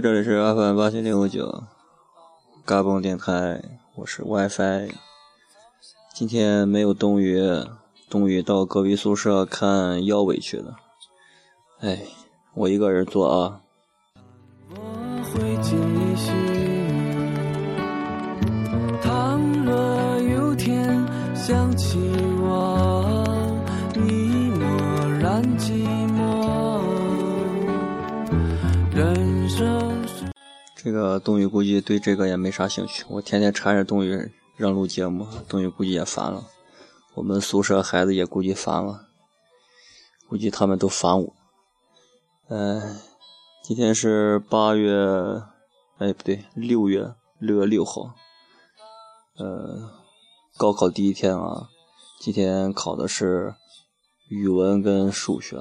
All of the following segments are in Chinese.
这里是 FM 八七零五九，嘎嘣电台，我是 WiFi。今天没有冬雨，冬雨到隔壁宿舍看腰围去了。哎，我一个人做啊。我会继续。倘若有天想起我，这个冬雨估计对这个也没啥兴趣，我天天缠着冬雨让录节目，冬雨估计也烦了。我们宿舍孩子也估计烦了，估计他们都烦我。哎，今天是八月，哎不对，六月六月六号，呃，高考第一天啊，今天考的是语文跟数学。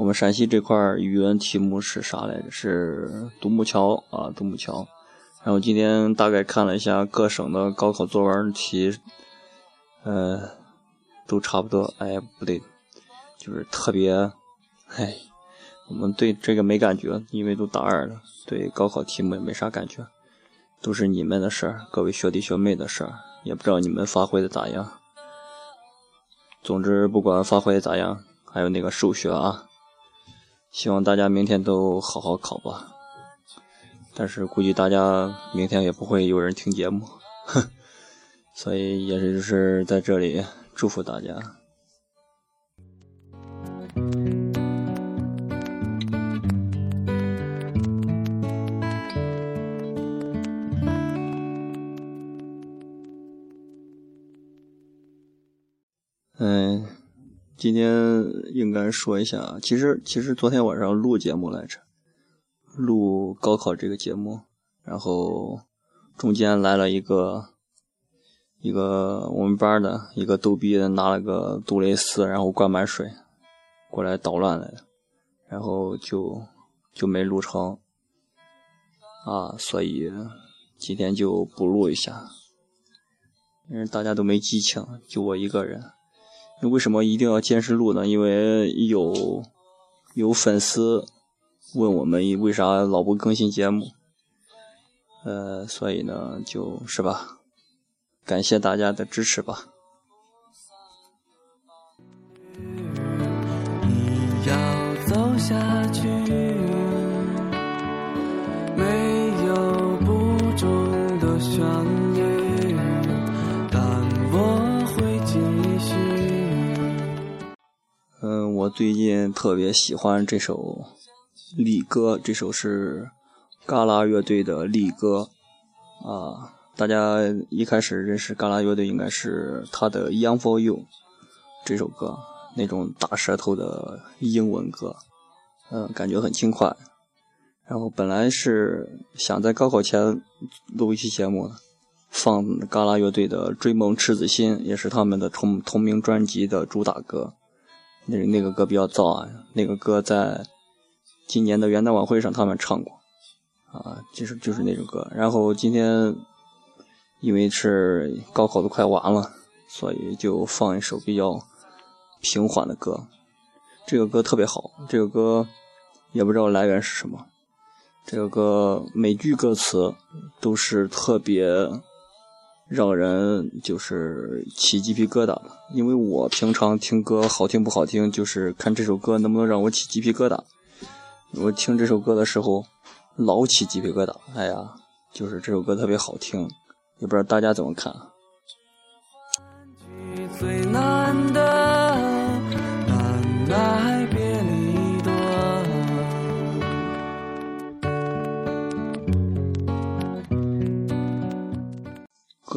我们陕西这块语文题目是啥来着？是独木桥啊，独木桥。然后今天大概看了一下各省的高考作文题，呃，都差不多。哎，不对，就是特别，唉，我们对这个没感觉，因为都大二了，对高考题目也没啥感觉，都是你们的事儿，各位学弟学妹的事儿，也不知道你们发挥的咋样。总之，不管发挥的咋样，还有那个数学啊，希望大家明天都好好考吧。但是估计大家明天也不会有人听节目，哼，所以也是就是在这里祝福大家。嗯，今天应该说一下，其实其实昨天晚上录节目来着。录高考这个节目，然后中间来了一个一个我们班的一个逗逼，拿了个杜蕾斯，然后灌满水过来捣乱来，然后就就没录成啊，所以今天就补录一下，因为大家都没激情，就我一个人。为什么一定要坚持录呢？因为有有粉丝。问我们为啥老不更新节目？呃，所以呢，就是吧，感谢大家的支持吧。最近特别喜欢这首。力歌这首是嘎啦乐队的力歌啊，大家一开始认识嘎啦乐队应该是他的《Young for You》这首歌，那种大舌头的英文歌，嗯，感觉很轻快。然后本来是想在高考前录一期节目，放嘎啦乐队的《追梦赤子心》，也是他们的同同名专辑的主打歌。那那个歌比较燥啊，那个歌在。今年的元旦晚会上，他们唱过，啊，就是就是那首歌。然后今天，因为是高考都快完了，所以就放一首比较平缓的歌。这个歌特别好，这个歌也不知道来源是什么。这个歌每句歌词都是特别让人就是起鸡皮疙瘩。因为我平常听歌好听不好听，就是看这首歌能不能让我起鸡皮疙瘩。我听这首歌的时候，老起鸡皮疙瘩。哎呀，就是这首歌特别好听，也不知道大家怎么看。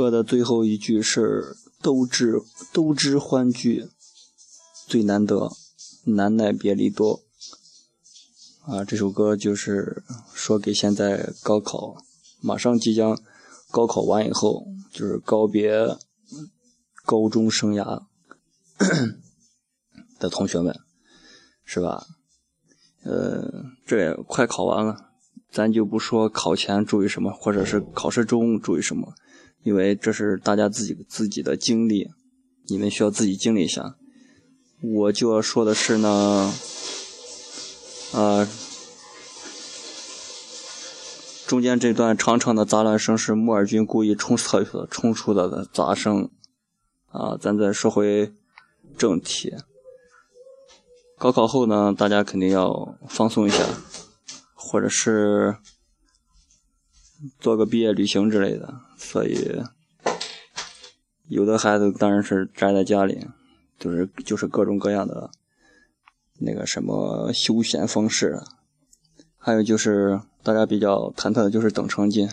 歌的最后一句是“都知都知欢聚最难得，难耐别离多”。啊，这首歌就是说给现在高考马上即将高考完以后，就是告别高中生涯 的同学们，是吧？呃，这也快考完了，咱就不说考前注意什么，或者是考试中注意什么，因为这是大家自己自己的经历，你们需要自己经历一下。我就要说的是呢，啊，中间这段长长的杂乱声是木尔军故意冲厕所冲出的杂声，啊，咱再说回正题。高考后呢，大家肯定要放松一下。或者是做个毕业旅行之类的，所以有的孩子当然是宅在家里，就是就是各种各样的那个什么休闲方式，还有就是大家比较忐忑的就是等成绩，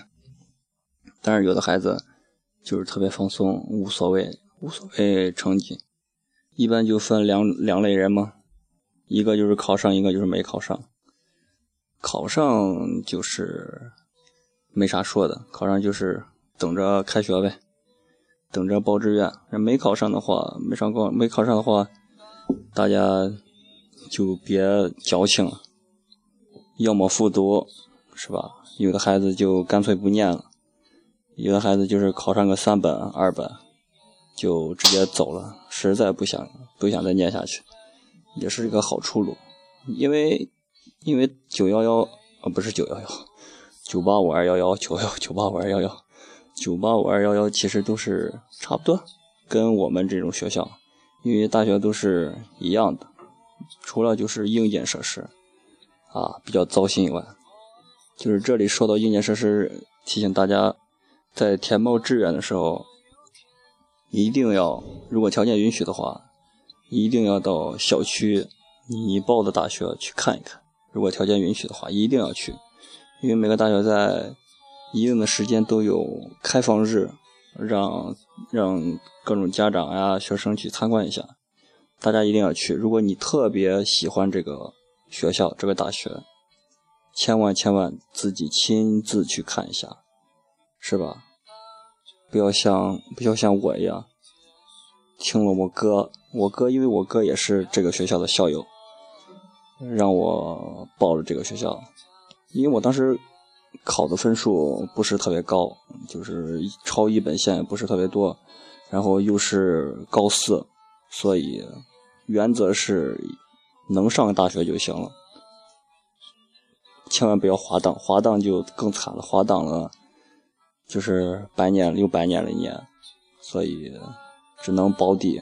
但是有的孩子就是特别放松，无所谓无所谓成绩，一般就分两两类人嘛，一个就是考上，一个就是没考上。考上就是没啥说的，考上就是等着开学呗，等着报志愿。没考上的话，没上高，没考上的话，大家就别矫情了，要么复读，是吧？有的孩子就干脆不念了，有的孩子就是考上个三本、二本，就直接走了，实在不想不想再念下去，也是一个好出路，因为。因为九幺幺啊，不是九幺幺，九八五二幺幺九幺九八五二幺幺九八五二幺幺，其实都是差不多，跟我们这种学校，因为大学都是一样的，除了就是硬件设施啊比较糟心以外，就是这里说到硬件设施，提醒大家在填报志愿的时候，一定要如果条件允许的话，一定要到小区你报的大学去看一看。如果条件允许的话，一定要去，因为每个大学在一定的时间都有开放日，让让各种家长呀、学生去参观一下。大家一定要去。如果你特别喜欢这个学校、这个大学，千万千万自己亲自去看一下，是吧？不要像不要像我一样，听了我哥，我哥因为我哥也是这个学校的校友。让我报了这个学校，因为我当时考的分数不是特别高，就是超一本线也不是特别多，然后又是高四，所以原则是能上大学就行了，千万不要滑档，滑档就更惨了，滑档了就是白念又白念了一年，所以只能保底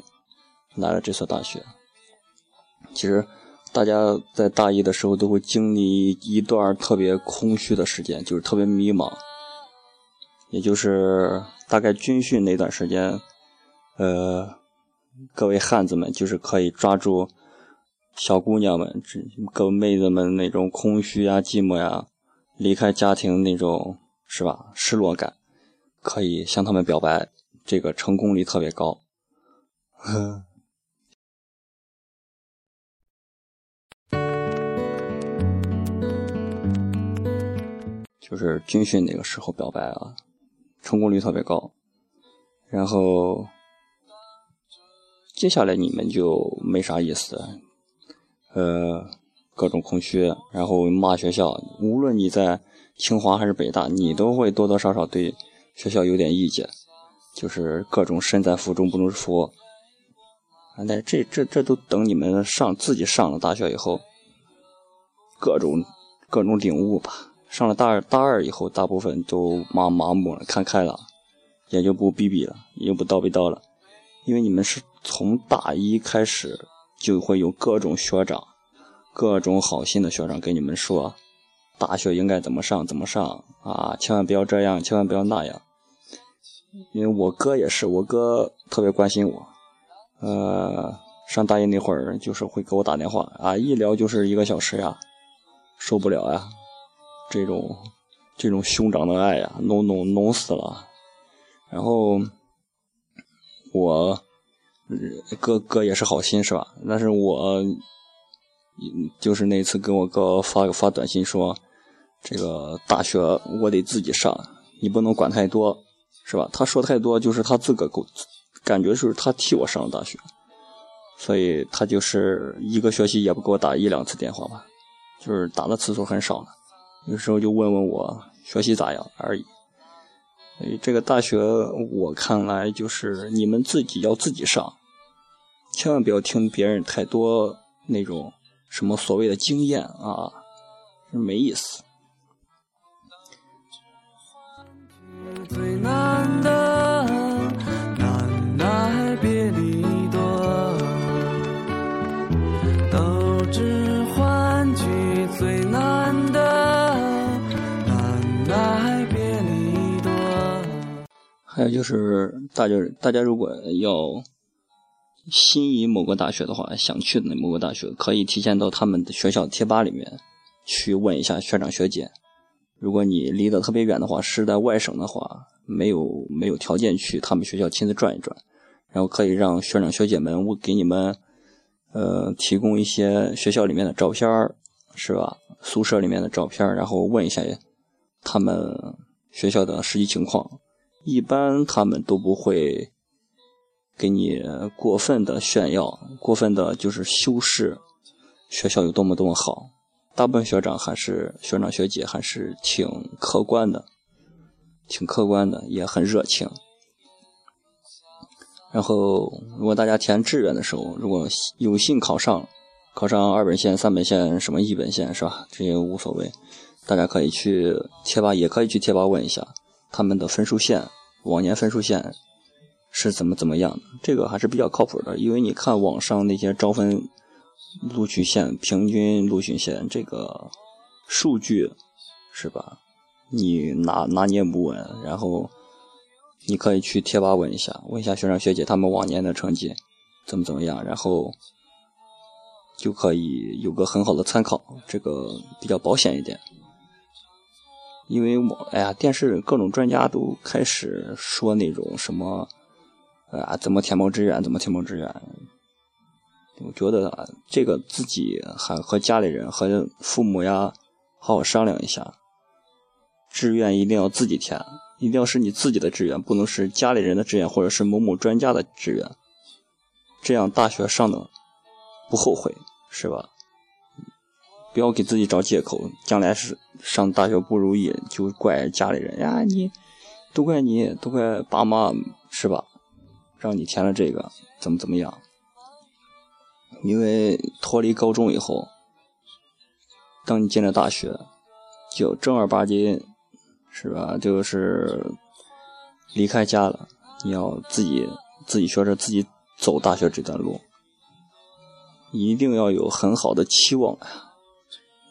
来了这所大学。其实。大家在大一的时候都会经历一段特别空虚的时间，就是特别迷茫。也就是大概军训那段时间，呃，各位汉子们就是可以抓住小姑娘们、各位妹子们那种空虚呀、寂寞呀、离开家庭那种是吧失落感，可以向他们表白，这个成功率特别高。就是军训那个时候表白啊，成功率特别高。然后接下来你们就没啥意思，呃，各种空虚，然后骂学校。无论你在清华还是北大，你都会多多少少对学校有点意见，就是各种身在福中不知福。那这这这都等你们上自己上了大学以后，各种各种领悟吧。上了大二，大二以后，大部分都麻麻木了，看开了，也就不逼逼了，也不叨逼叨了，因为你们是从大一开始就会有各种学长，各种好心的学长给你们说，大学应该怎么上怎么上啊，千万不要这样，千万不要那样。因为我哥也是，我哥特别关心我，呃，上大一那会儿就是会给我打电话啊，一聊就是一个小时呀，受不了呀。这种这种兄长的爱呀，浓浓浓死了。然后我哥哥也是好心是吧？但是我就是那次跟我哥发发短信说，这个大学我得自己上，你不能管太多，是吧？他说太多就是他自个够，感觉就是他替我上了大学，所以他就是一个学期也不给我打一两次电话吧，就是打的次数很少了。有时候就问问我学习咋样而已。哎这个大学我看来就是你们自己要自己上，千万不要听别人太多那种什么所谓的经验啊，没意思。就是，大家大家如果要心仪某个大学的话，想去的某个大学，可以提前到他们的学校贴吧里面去问一下学长学姐。如果你离得特别远的话，是在外省的话，没有没有条件去他们学校亲自转一转，然后可以让学长学姐们我给你们呃提供一些学校里面的照片儿是吧？宿舍里面的照片，然后问一下他们学校的实际情况。一般他们都不会给你过分的炫耀，过分的就是修饰学校有多么多么好。大部分学长还是学长学姐还是挺客观的，挺客观的，也很热情。然后，如果大家填志愿的时候，如果有幸考上，考上二本线、三本线、什么一本线是吧？这些无所谓，大家可以去贴吧，也可以去贴吧问一下他们的分数线，往年分数线是怎么怎么样的。这个还是比较靠谱的，因为你看网上那些招分录取线、平均录取线这个数据是吧？你拿拿捏不稳，然后。你可以去贴吧问一下，问一下学长学姐他们往年的成绩怎么怎么样，然后就可以有个很好的参考，这个比较保险一点。因为我哎呀，电视各种专家都开始说那种什么啊，怎么填报志愿，怎么填报志愿。我觉得这个自己还和家里人和父母呀好好商量一下，志愿一定要自己填。一定要是你自己的志愿，不能是家里人的志愿，或者是某某专家的志愿。这样大学上的不后悔，是吧？不要给自己找借口，将来是上大学不如意就怪家里人呀，你都怪你，都怪爸妈，是吧？让你填了这个，怎么怎么样？因为脱离高中以后，当你进了大学，就正儿八经。是吧？就是离开家了，你要自己自己学着自己走大学这段路，一定要有很好的期望呀。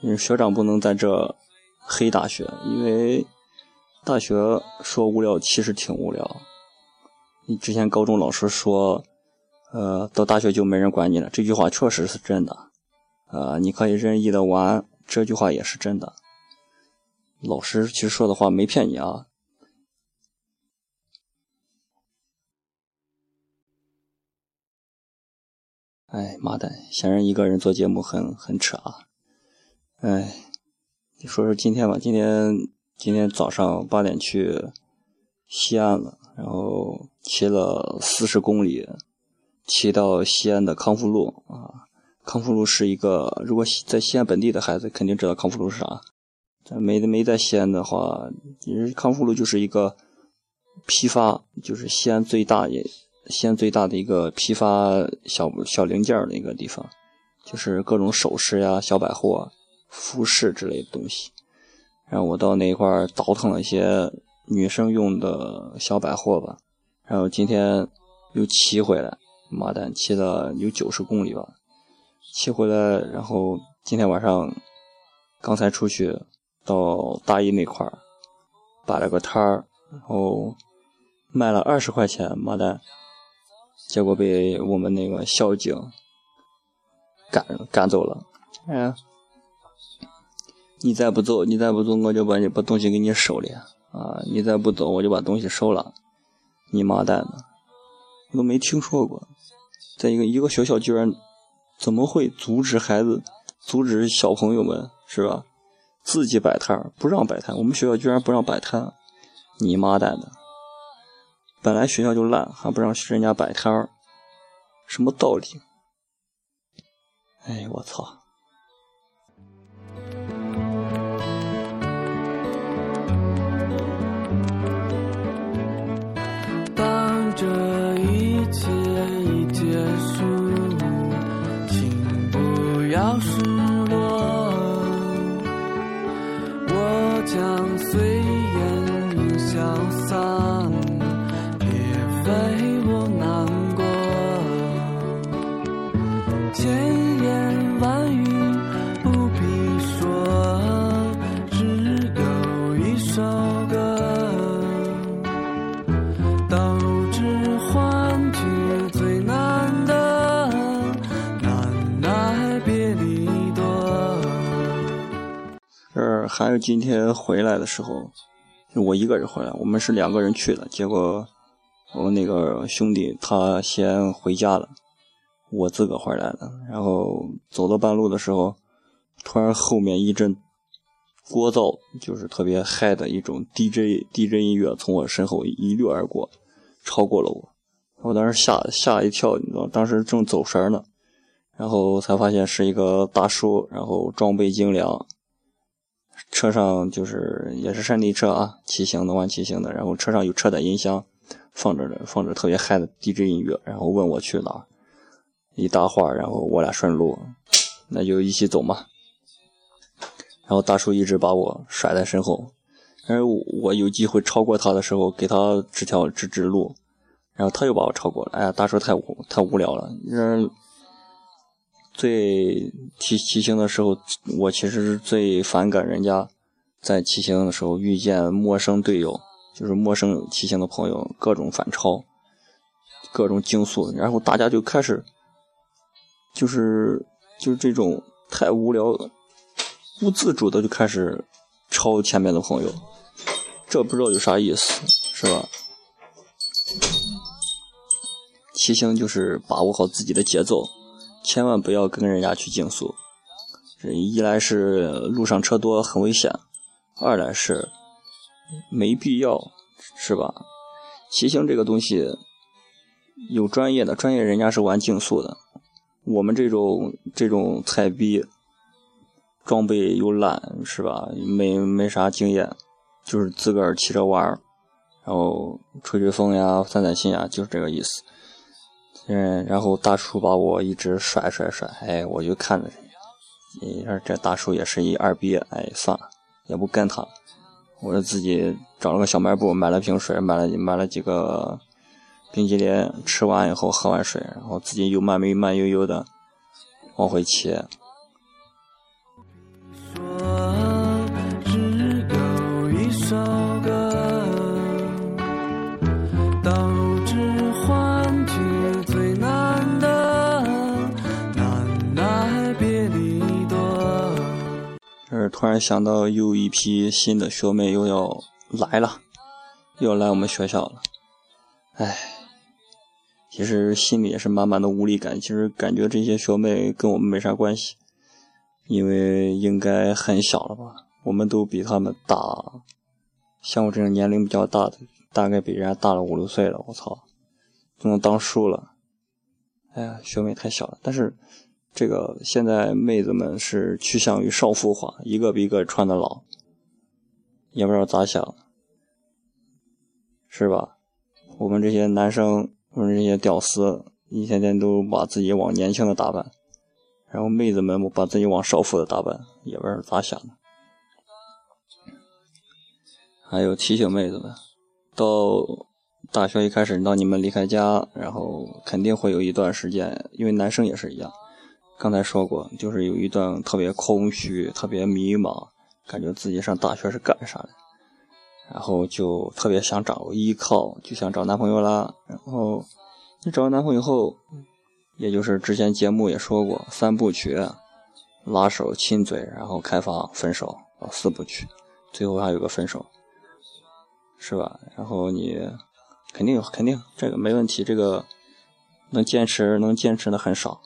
嗯学长不能在这黑大学，因为大学说无聊，其实挺无聊。你之前高中老师说，呃，到大学就没人管你了，这句话确实是真的。呃，你可以任意的玩，这句话也是真的。老师其实说的话没骗你啊！哎，妈蛋，显然一个人做节目很很扯啊！哎，你说说今天吧，今天今天早上八点去西安了，然后骑了四十公里，骑到西安的康复路啊。康复路是一个，如果在西安本地的孩子肯定知道康复路是啥。没没在西安的话，其实康复路就是一个批发，就是西安最大也西安最大的一个批发小小零件的一个地方，就是各种首饰呀、小百货、服饰之类的东西。然后我到那块儿倒腾了一些女生用的小百货吧。然后今天又骑回来，妈蛋，骑了有九十公里吧。骑回来，然后今天晚上刚才出去。到大一那块儿摆了个摊儿，然后卖了二十块钱妈蛋，结果被我们那个校警赶赶走了。哎，你再不走，你再不走，我就把你把东西给你收了啊！你再不走，我就把东西收了。你妈蛋的，我都没听说过，在一个一个学校居然怎么会阻止孩子、阻止小朋友们是吧？自己摆摊儿不让摆摊，我们学校居然不让摆摊，你妈蛋的！本来学校就烂，还不让人家摆摊儿，什么道理？哎，我操！今天回来的时候，我一个人回来，我们是两个人去的，结果我那个兄弟他先回家了，我自个回来的。然后走到半路的时候，突然后面一阵聒噪，就是特别嗨的一种 DJ DJ 音乐从我身后一掠而过，超过了我。我当时吓吓一跳，你知道，当时正走神呢，然后才发现是一个大叔，然后装备精良。车上就是也是山地车啊，骑行的玩骑行的，然后车上有车载音箱，放着放着特别嗨的 DJ 音乐，然后问我去哪，一搭话，然后我俩顺路，那就一起走嘛。然后大叔一直把我甩在身后，然后我有机会超过他的时候，给他指条指指路，然后他又把我超过了。哎呀，大叔太无太无聊了，人。最骑骑行的时候，我其实是最反感人家在骑行的时候遇见陌生队友，就是陌生骑行的朋友，各种反超，各种竞速，然后大家就开始，就是就是这种太无聊，不自主的就开始超前面的朋友，这不知道有啥意思，是吧？骑行就是把握好自己的节奏。千万不要跟人家去竞速，一来是路上车多很危险，二来是没必要，是吧？骑行这个东西有专业的，专业人家是玩竞速的，我们这种这种菜逼，装备又烂，是吧？没没啥经验，就是自个儿骑着玩然后吹吹风呀，散散心呀，就是这个意思。嗯，然后大叔把我一直甩甩甩，哎，我就看着，你说这大叔也是一二逼，哎，算了，也不跟他，我就自己找了个小卖部，买了瓶水，买了买了几个冰激凌，吃完以后喝完水，然后自己又慢慢慢悠悠的往回骑。突然想到，又一批新的学妹又要来了，又要来我们学校了。唉，其实心里也是满满的无力感。其实感觉这些学妹跟我们没啥关系，因为应该很小了吧？我们都比他们大，像我这种年龄比较大的，大概比人家大了五六岁了。我操，都能当叔了。哎呀，学妹太小了，但是。这个现在妹子们是趋向于少妇化，一个比一个穿的老，也不知道咋想，是吧？我们这些男生，我们这些屌丝，一天天都把自己往年轻的打扮，然后妹子们把自己往少妇的打扮，也不知道咋想的。还有提醒妹子们，到大学一开始，当你们离开家，然后肯定会有一段时间，因为男生也是一样。刚才说过，就是有一段特别空虚、特别迷茫，感觉自己上大学是干啥的，然后就特别想找依靠，就想找男朋友啦。然后你找完男朋友以后，也就是之前节目也说过，三部曲：拉手、亲嘴，然后开房、分手，四部曲，最后还有个分手，是吧？然后你肯定肯定这个没问题，这个能坚持能坚持的很少。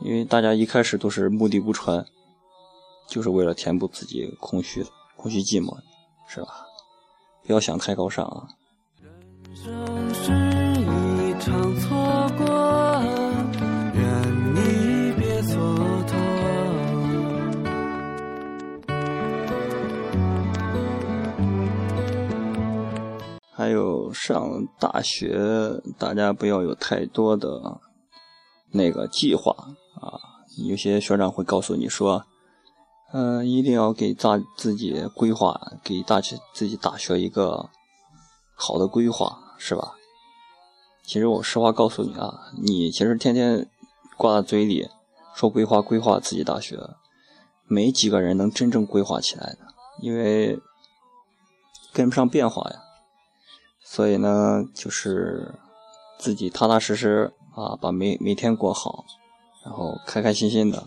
因为大家一开始都是目的不纯，就是为了填补自己空虚、空虚寂寞，是吧？不要想太高尚啊！还有上大学，大家不要有太多的那个计划。啊，有些学长会告诉你说，嗯，一定要给大自己规划，给大学自己大学一个好的规划，是吧？其实我实话告诉你啊，你其实天天挂在嘴里说规划规划自己大学，没几个人能真正规划起来的，因为跟不上变化呀。所以呢，就是自己踏踏实实啊，把每每天过好，然后开开心心的。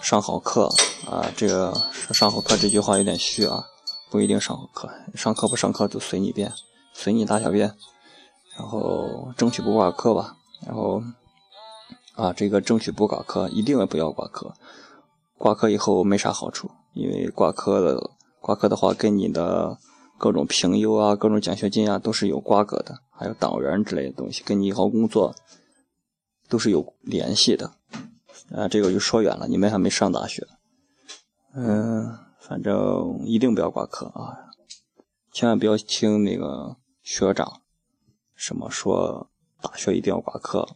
上好课啊，这个上好课这句话有点虚啊，不一定上好课，上课不上课就随你便，随你大小便，然后争取不挂科吧，然后啊，这个争取不挂科，一定也不要挂科，挂科以后没啥好处，因为挂科的挂科的话，跟你的各种评优啊、各种奖学金啊都是有瓜葛的，还有党员之类的东西，跟你以后工作都是有联系的。啊，这个就说远了，你们还没上大学，嗯，反正一定不要挂科啊，千万不要听那个学长什么说大学一定要挂科，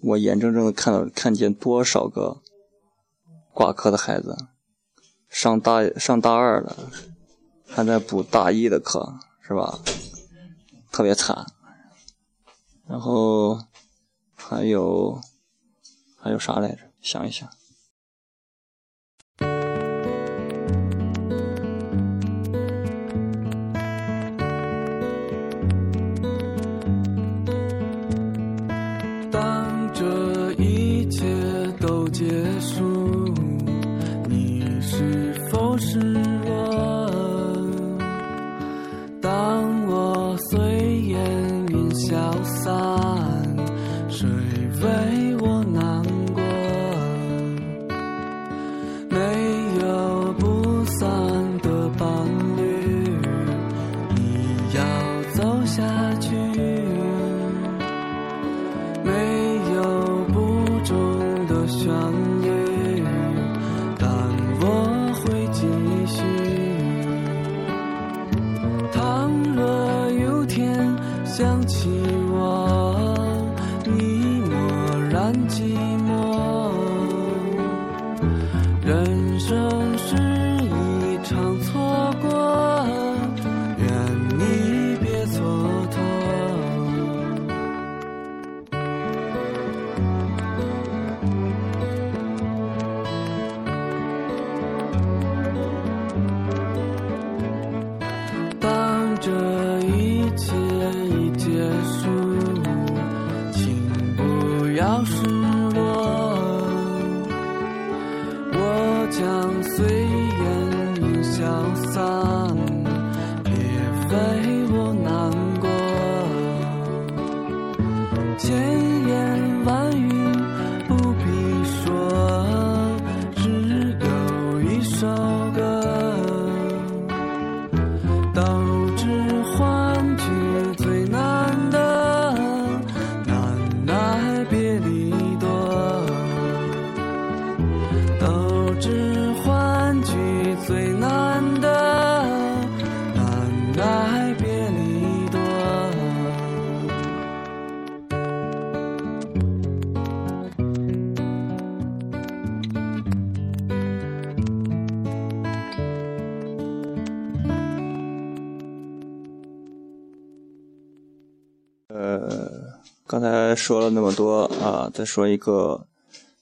我眼睁睁的看到看见多少个挂科的孩子，上大上大二了，还在补大一的课，是吧？特别惨，然后还有。还有啥来着？想一想。当这一切都结束，你是否失落？老师说了那么多啊，再说一个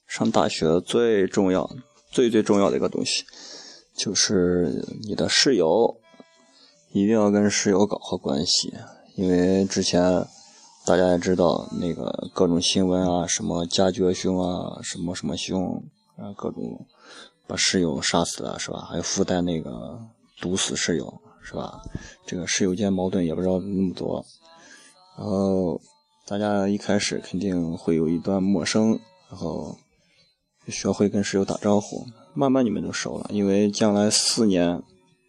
上大学最重要、最最重要的一个东西，就是你的室友，一定要跟室友搞好关系，因为之前大家也知道那个各种新闻啊，什么家绝兄啊，什么什么兄啊，各种把室友杀死了是吧？还有附带那个毒死室友是吧？这个室友间矛盾也不知道那么多。然后大家一开始肯定会有一段陌生，然后学会跟室友打招呼，慢慢你们就熟了，因为将来四年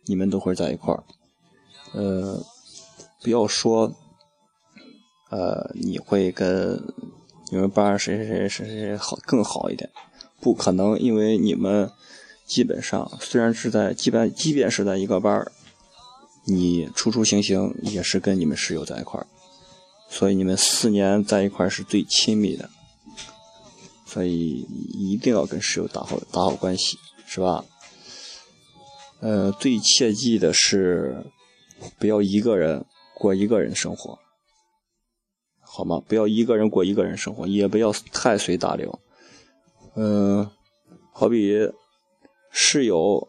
你们都会在一块儿。呃，不要说，呃，你会跟你们班谁谁谁谁谁好更好一点，不可能，因为你们基本上虽然是在基本即便是在一个班，你出出行行也是跟你们室友在一块儿。所以你们四年在一块是最亲密的，所以一定要跟室友打好打好关系，是吧？呃，最切记的是不要一个人过一个人生活，好吗？不要一个人过一个人生活，也不要太随大流。嗯，好比室友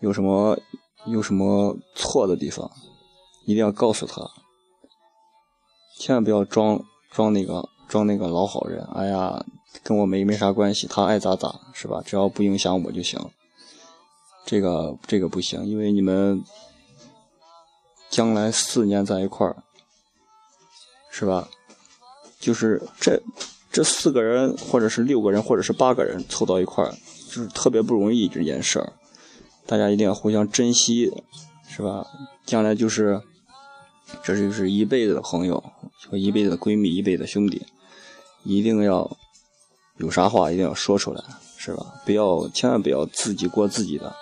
有什么有什么错的地方，一定要告诉他，千万不要装装那个。装那个老好人，哎呀，跟我没没啥关系，他爱咋咋是吧？只要不影响我就行。这个这个不行，因为你们将来四年在一块儿，是吧？就是这这四个人，或者是六个人，或者是八个人凑到一块儿，就是特别不容易这件事儿。大家一定要互相珍惜，是吧？将来就是，这就是一辈子的朋友和一辈子的闺蜜，一辈子的兄弟。一定要有啥话一定要说出来，是吧？不要千万不要自己过自己的，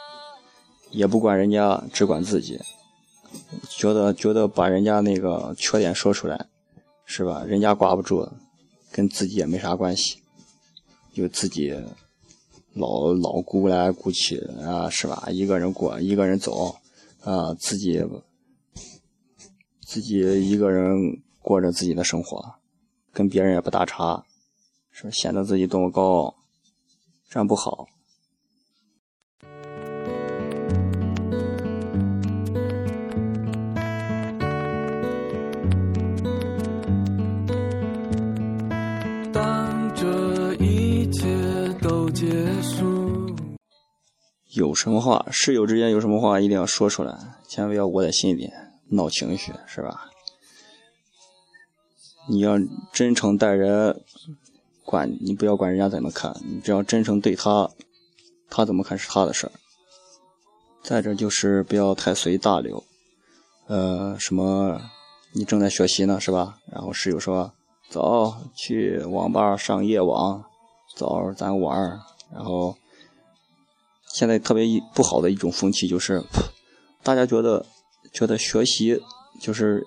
也不管人家，只管自己。觉得觉得把人家那个缺点说出来，是吧？人家挂不住，跟自己也没啥关系，就自己老老顾来顾去啊，是吧？一个人过，一个人走啊，自己自己一个人过着自己的生活。跟别人也不搭茬，是显得自己多么高傲，这样不好。当这一切都结束，有什么话，室友之间有什么话一定要说出来，千万不要窝在心里闹情绪，是吧？你要真诚待人，管你不要管人家怎么看，你只要真诚对他，他怎么看是他的事儿。再者就是不要太随大流，呃，什么你正在学习呢是吧？然后室友说走去网吧上夜网，走咱玩儿。然后现在特别一不好的一种风气就是，大家觉得觉得学习就是。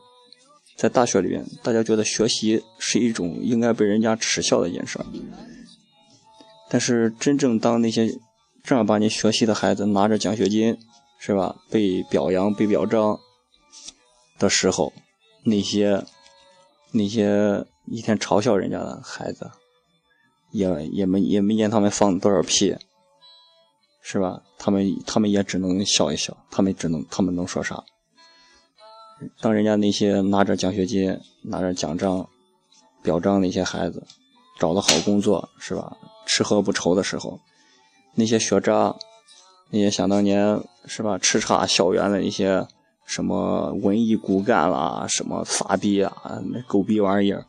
在大学里面，大家觉得学习是一种应该被人家耻笑的一件事儿。但是，真正当那些正儿八经学习的孩子拿着奖学金，是吧？被表扬、被表彰的时候，那些那些一天嘲笑人家的孩子，也也没也没见他们放多少屁，是吧？他们他们也只能笑一笑，他们只能他们能说啥？当人家那些拿着奖学金、拿着奖章表彰那些孩子找到好工作，是吧？吃喝不愁的时候，那些学渣，那些想当年是吧？叱咤校园的一些什么文艺骨干啦，什么傻逼啊，那狗逼玩意儿，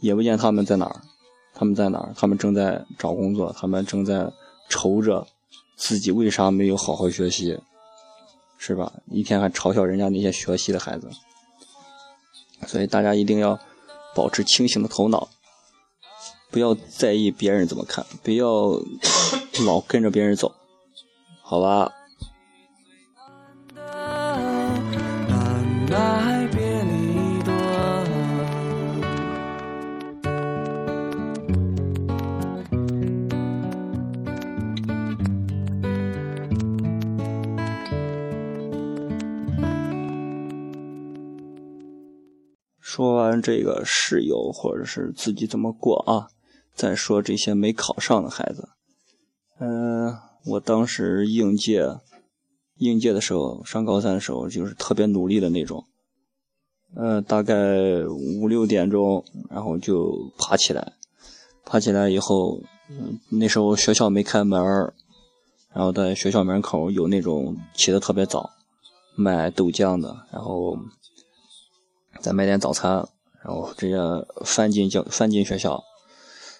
也不见他们在哪儿？他们在哪儿？他们正在找工作，他们正在愁着自己为啥没有好好学习。是吧？一天还嘲笑人家那些学习的孩子，所以大家一定要保持清醒的头脑，不要在意别人怎么看，不要老跟着别人走，好吧？说完这个室友或者是自己怎么过啊，再说这些没考上的孩子。嗯，我当时应届，应届的时候上高三的时候就是特别努力的那种。呃，大概五六点钟，然后就爬起来，爬起来以后，那时候学校没开门然后在学校门口有那种起的特别早，卖豆浆的，然后。再买点早餐，然后直接翻进教翻进学校，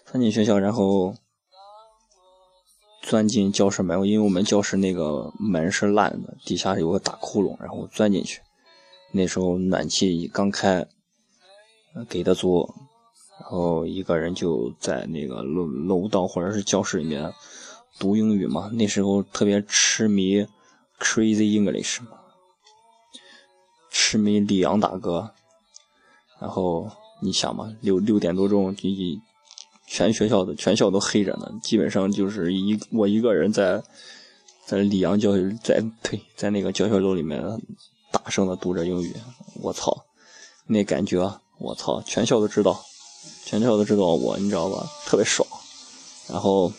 翻进学校，然后钻进教室门。因为我们教室那个门是烂的，底下有个大窟窿，然后钻进去。那时候暖气刚开，给的足，然后一个人就在那个楼楼道或者是教室里面读英语嘛。那时候特别痴迷 Crazy English 嘛，痴迷李阳大哥。然后你想嘛，六六点多钟，就全学校的全校都黑着呢，基本上就是一我一个人在在里昂教在呸在那个教学楼里面大声的读着英语，我操，那感觉我操，全校都知道，全校都知道我，你知道吧？特别爽，然后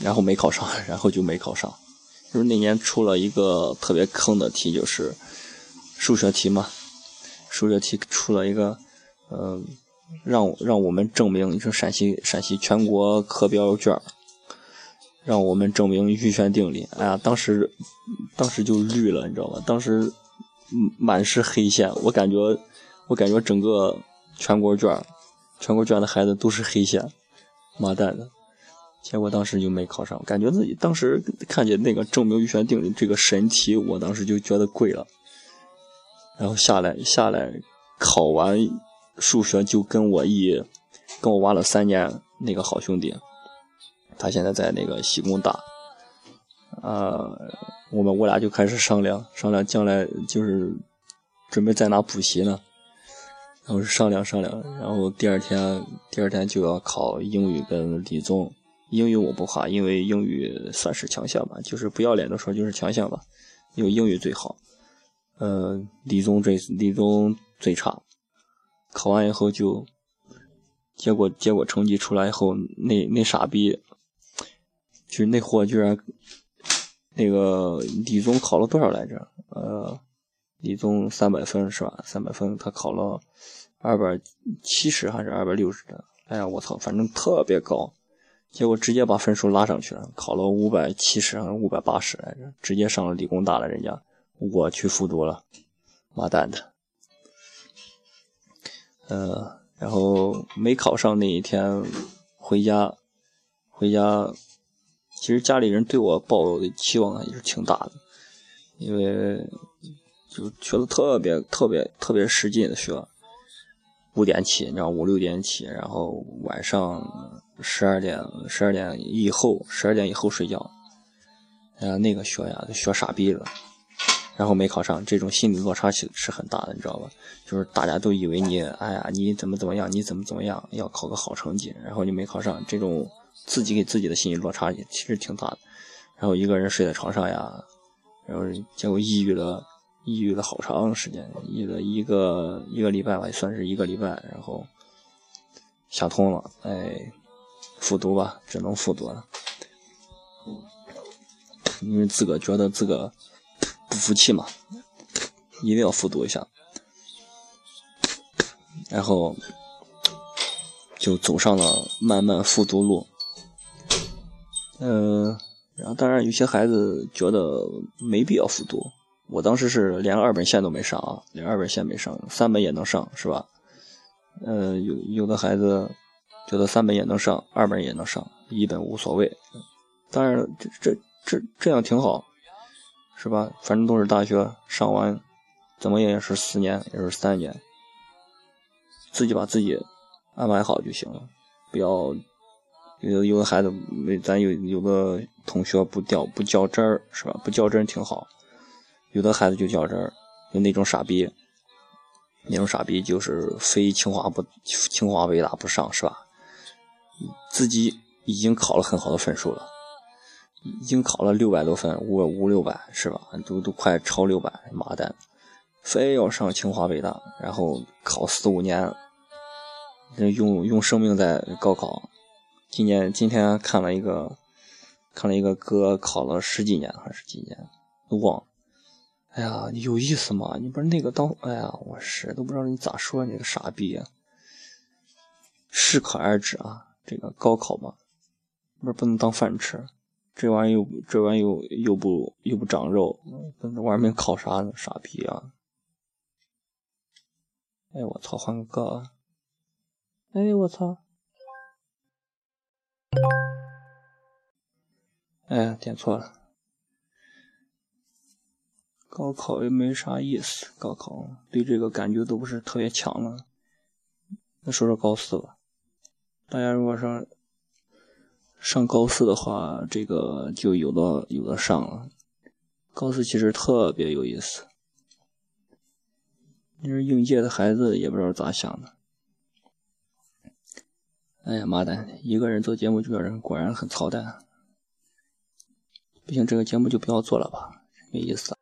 然后没考上，然后就没考上，就是那年出了一个特别坑的题，就是数学题嘛，数学题出了一个，嗯。让让我们证明，你说陕西陕西全国课标卷让我们证明余弦定理。哎呀，当时当时就绿了，你知道吧？当时满是黑线，我感觉我感觉整个全国卷全国卷的孩子都是黑线，妈蛋的！结果当时就没考上，感觉自己当时看见那个证明余弦定理这个神题，我当时就觉得贵了。然后下来下来考完。数学就跟我一跟我玩了三年那个好兄弟，他现在在那个西工大，呃，我们我俩就开始商量商量将来就是准备在哪补习呢，然后商量商量，然后第二天第二天就要考英语跟理综，英语我不怕，因为英语算是强项吧，就是不要脸的说就是强项吧，因为英语最好，呃，理综最理综最差。考完以后就，结果结果成绩出来以后，那那傻逼，就是那货居然，那个理综考了多少来着？呃，理综三百分是吧？三百分他考了二百七十还是二百六十的？哎呀，我操，反正特别高，结果直接把分数拉上去了，考了五百七十还是五百八十来着？直接上了理工大了，人家我去复读了，妈蛋的！呃，然后没考上那一天回家，回家，其实家里人对我抱的期望也是挺大的，因为就学的特别特别特别使劲的学，五点起，你知道五六点起，然后晚上十二点十二点以后十二点以后睡觉，哎呀那个学呀，学傻逼了。然后没考上，这种心理落差其是很大的，你知道吧？就是大家都以为你，哎呀，你怎么怎么样，你怎么怎么样，要考个好成绩，然后你没考上，这种自己给自己的心理落差也其实挺大的。然后一个人睡在床上呀，然后结果抑郁了，抑郁了好长时间，抑郁了一个一个礼拜吧，算是一个礼拜，然后想通了，哎，复读吧，只能复读了，因为自个觉得自个。不服气嘛，一定要复读一下，然后就走上了漫漫复读路。嗯，然后当然有些孩子觉得没必要复读，我当时是连二本线都没上啊，连二本线没上，三本也能上是吧？嗯，有有的孩子觉得三本也能上，二本也能上，一本无所谓。当然，这这这这样挺好。是吧？反正都是大学上完，怎么也是四年，也是三年，自己把自己安排好就行了。不要有有的孩子没，咱有有的同学不掉不较真儿，是吧？不较真挺好。有的孩子就较真儿，就那种傻逼，那种傻逼就是非清华不清华北大不上，是吧？自己已经考了很好的分数了。已经考了六百多分，五五六百是吧？都都快超六百，妈蛋！非要上清华北大，然后考四五年，用用生命在高考。今年今天看了一个，看了一个哥考了十几年还是几年，都忘了。哎呀，有意思吗？你不是那个当……哎呀，我是都不知道你咋说你个傻逼。适可而止啊，这个高考嘛，不是不能当饭吃。这玩意又这玩意又又不又不长肉，那玩命烤啥呢？傻逼啊！哎我操，换个歌！哎我操！哎，点错了。高考也没啥意思，高考对这个感觉都不是特别强了。那说说高四吧，大家如果说。上高四的话，这个就有的有的上了。高四其实特别有意思。你说应届的孩子也不知道咋想的。哎呀妈蛋，一个人做节目主持人果然很操蛋。不行，这个节目就不要做了吧，没意思。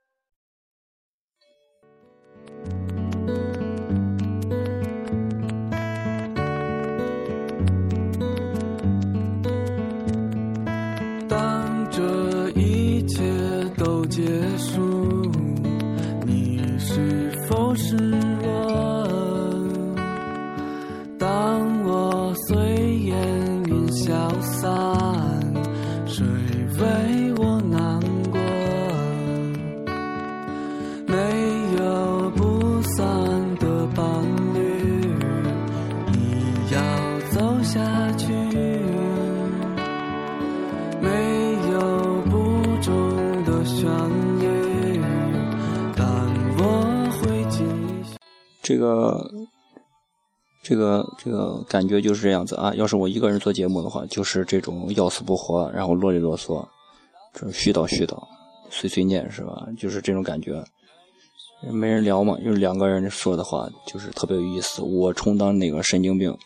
这个，这个，这个感觉就是这样子啊！要是我一个人做节目的话，就是这种要死不活，然后啰里啰嗦，这絮叨絮叨，碎碎念是吧？就是这种感觉。没人聊嘛，就是两个人说的话，就是特别有意思。我充当那个神经病，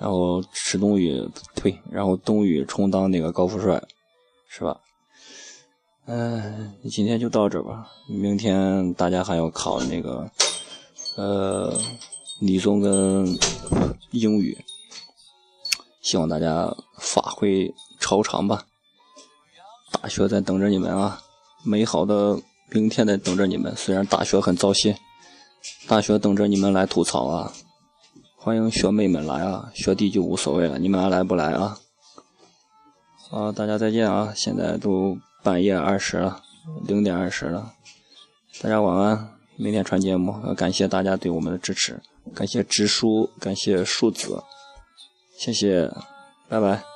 然后池东宇呸，然后东宇充当那个高富帅，是吧？嗯，今天就到这吧。明天大家还要考那个，呃，理综跟英语，希望大家发挥超常吧。大学在等着你们啊，美好的明天在等着你们。虽然大学很糟心，大学等着你们来吐槽啊。欢迎学妹们来啊，学弟就无所谓了，你们爱来不来啊？啊，大家再见啊！现在都半夜二十了，零点二十了，大家晚安。明天传节目，感谢大家对我们的支持，感谢直叔，感谢树子，谢谢，拜拜。